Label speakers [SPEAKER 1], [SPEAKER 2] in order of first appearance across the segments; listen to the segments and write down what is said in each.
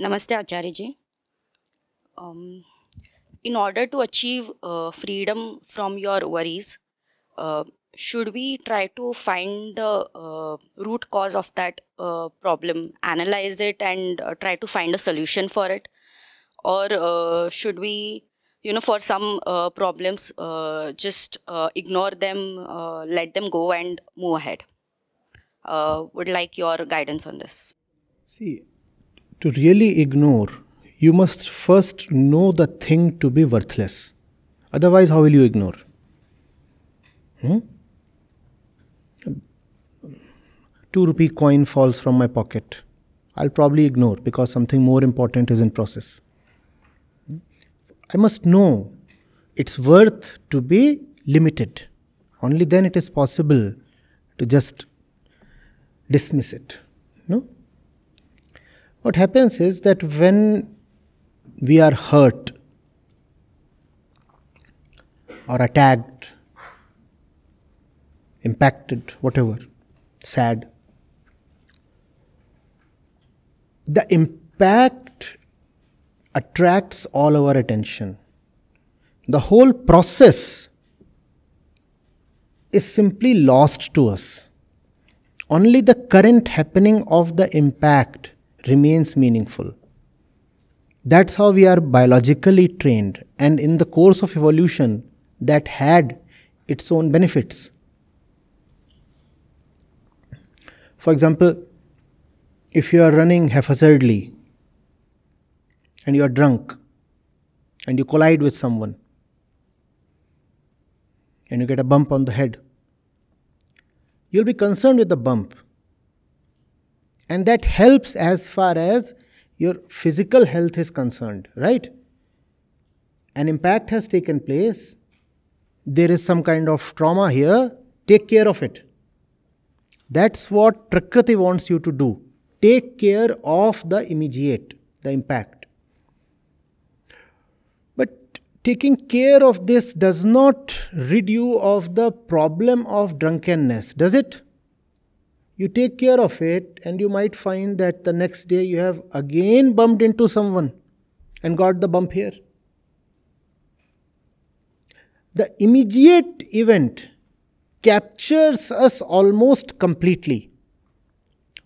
[SPEAKER 1] Namaste, Acharya ji. Um, in order to achieve uh, freedom from your worries, uh, should we try to find the uh, root cause of that uh, problem, analyze it, and uh, try to find a solution for it? Or uh, should we, you know, for some problems, just ignore them, let them go, and move ahead? Would like your guidance on this.
[SPEAKER 2] See, to really ignore, you must first know the thing to be worthless. Otherwise, how will you ignore? Hmm? Two rupee coin falls from my pocket. I'll probably ignore because something more important is in process. I must know its worth to be limited. Only then it is possible to just dismiss it. No? What happens is that when we are hurt or attacked, impacted, whatever, sad, the impact attracts all our attention. The whole process is simply lost to us. Only the current happening of the impact remains meaningful. That's how we are biologically trained, and in the course of evolution, that had its own benefits. For example, if you are running haphazardly and you are drunk and you collide with someone and you get a bump on the head, you'll be concerned with the bump. And that helps as far as your physical health is concerned, right? An impact has taken place, there is some kind of trauma here, take care of it. That's what Prakriti wants you to do. Take care of the immediate, the impact. But taking care of this does not rid you of the problem of drunkenness, does it? You take care of it, and you might find that the next day you have again bumped into someone and got the bump here. The immediate event captures us almost completely.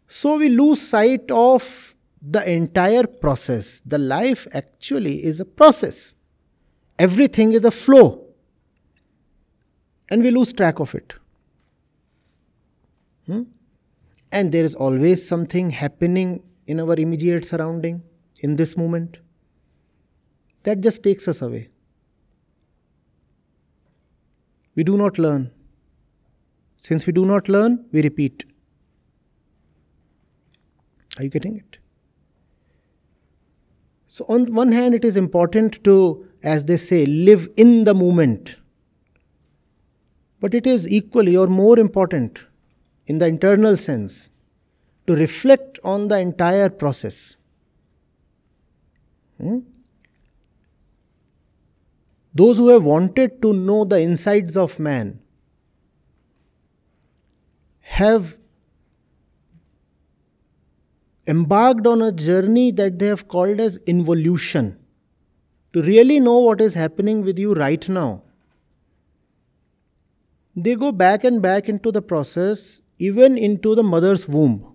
[SPEAKER 2] So we lose sight of the entire process. The life actually is a process, everything is a flow, and we lose track of it. Hmm? And there is always something happening in our immediate surrounding in this moment that just takes us away. We do not learn. Since we do not learn, we repeat. Are you getting it? So, on one hand, it is important to, as they say, live in the moment. But it is equally or more important in the internal sense to reflect on the entire process. Hmm? Those who have wanted to know the insides of man have embarked on a journey that they have called as involution. To really know what is happening with you right now, they go back and back into the process, even into the mother's womb.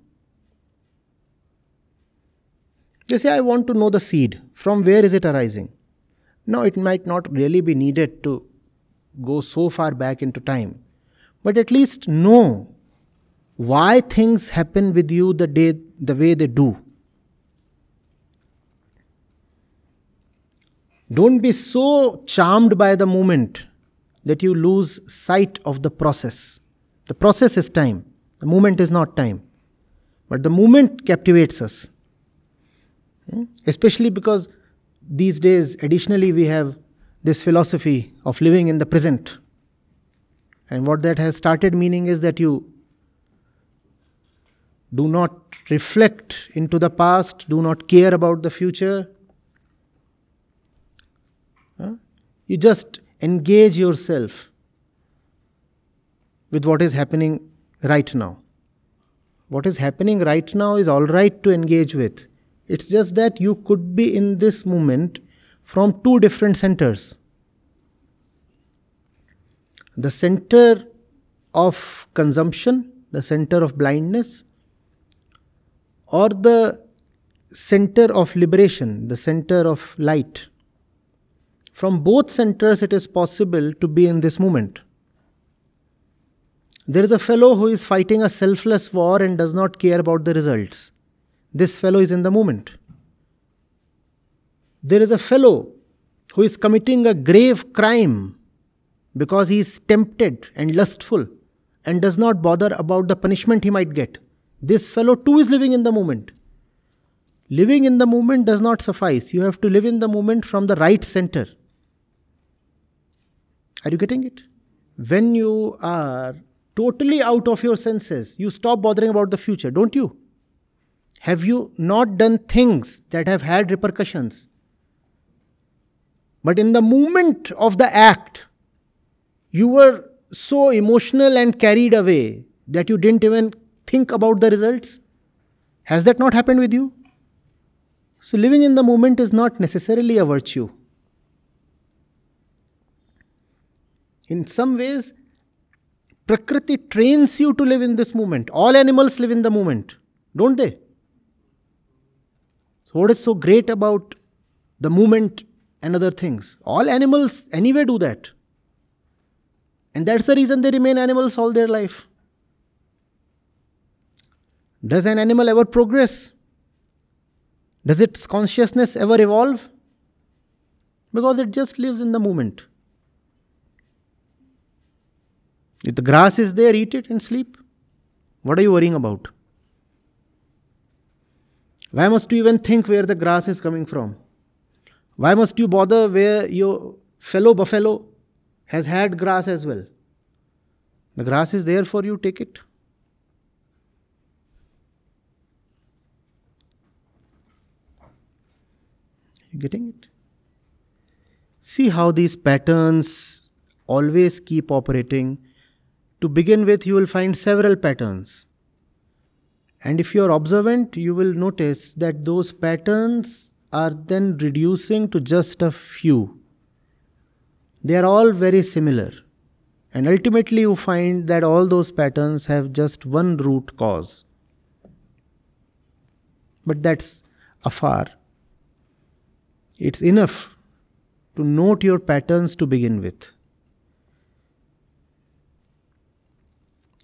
[SPEAKER 2] They say, I want to know the seed. From where is it arising? Now, it might not really be needed to go so far back into time, but at least know why things happen with you the day the way they do. Don't be so charmed by the moment that you lose sight of the process. The process is time, the moment is not time. But the moment captivates us. Hmm? Especially because these days, additionally, we have this philosophy of living in the present. And what that has started meaning is that you do not reflect into the past, do not care about the future. You just engage yourself with what is happening right now. What is happening right now is all right to engage with. It's just that you could be in this moment from two different centers. The center of consumption, the center of blindness, or the center of liberation, the center of light. From both centers, it is possible to be in this moment. There is a fellow who is fighting a selfless war and does not care about the results. This fellow is in the moment. There is a fellow who is committing a grave crime because he is tempted and lustful and does not bother about the punishment he might get. This fellow too is living in the moment. Living in the moment does not suffice. You have to live in the moment from the right center. Are you getting it? When you are totally out of your senses, you stop bothering about the future, don't you? Have you not done things that have had repercussions? But in the moment of the act, you were so emotional and carried away that you didn't even think about the results? Has that not happened with you? So, living in the moment is not necessarily a virtue. In some ways, Prakriti trains you to live in this moment. All animals live in the moment, don't they? So, what is so great about the moment and other things? All animals, anyway, do that. And that's the reason they remain animals all their life. Does an animal ever progress? Does its consciousness ever evolve? Because it just lives in the moment. If the grass is there, eat it and sleep. What are you worrying about? Why must you even think where the grass is coming from? Why must you bother where your fellow buffalo has had grass as well? The grass is there for you, take it. You getting it? See how these patterns always keep operating. To begin with, you will find several patterns. And if you are observant, you will notice that those patterns are then reducing to just a few. They are all very similar. And ultimately, you find that all those patterns have just one root cause. But that's afar. It's enough to note your patterns to begin with.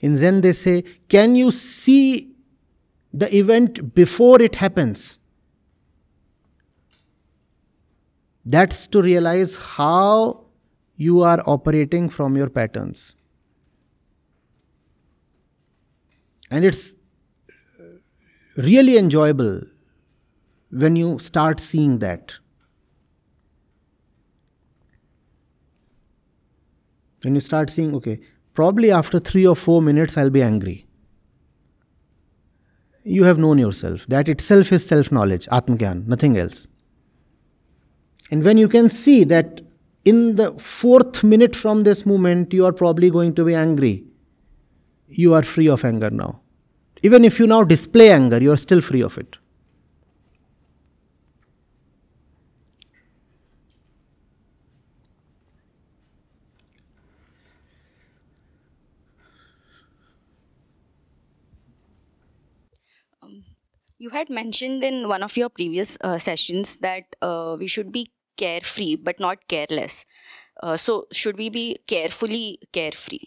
[SPEAKER 2] In Zen, they say, Can you see the event before it happens? That's to realize how you are operating from your patterns. And it's really enjoyable when you start seeing that. When you start seeing, okay, probably after three or four minutes, I'll be angry. You have known yourself. That itself is self knowledge, Atmagyan, nothing else. And when you can see that in the fourth minute from this moment, you are probably going to be angry, you are free of anger now. Even if you now display anger, you are still free of it.
[SPEAKER 1] You had mentioned in one of your previous uh, sessions that uh, we should be carefree but not careless. Uh, so, should we be carefully carefree?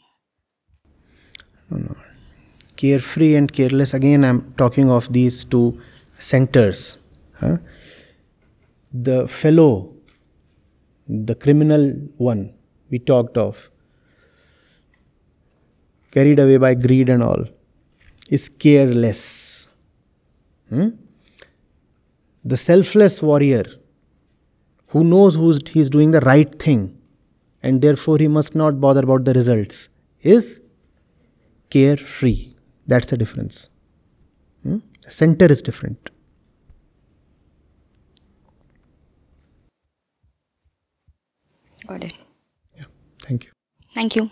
[SPEAKER 2] Carefree and careless, again, I'm talking of these two centers. Huh? The fellow, the criminal one we talked of, carried away by greed and all, is careless Hmm? The selfless warrior who knows who's, he's doing the right thing and therefore he must not bother about the results is carefree. That's the difference. Hmm? The center is different.
[SPEAKER 1] Got it.
[SPEAKER 2] Yeah. Thank you.
[SPEAKER 1] Thank you.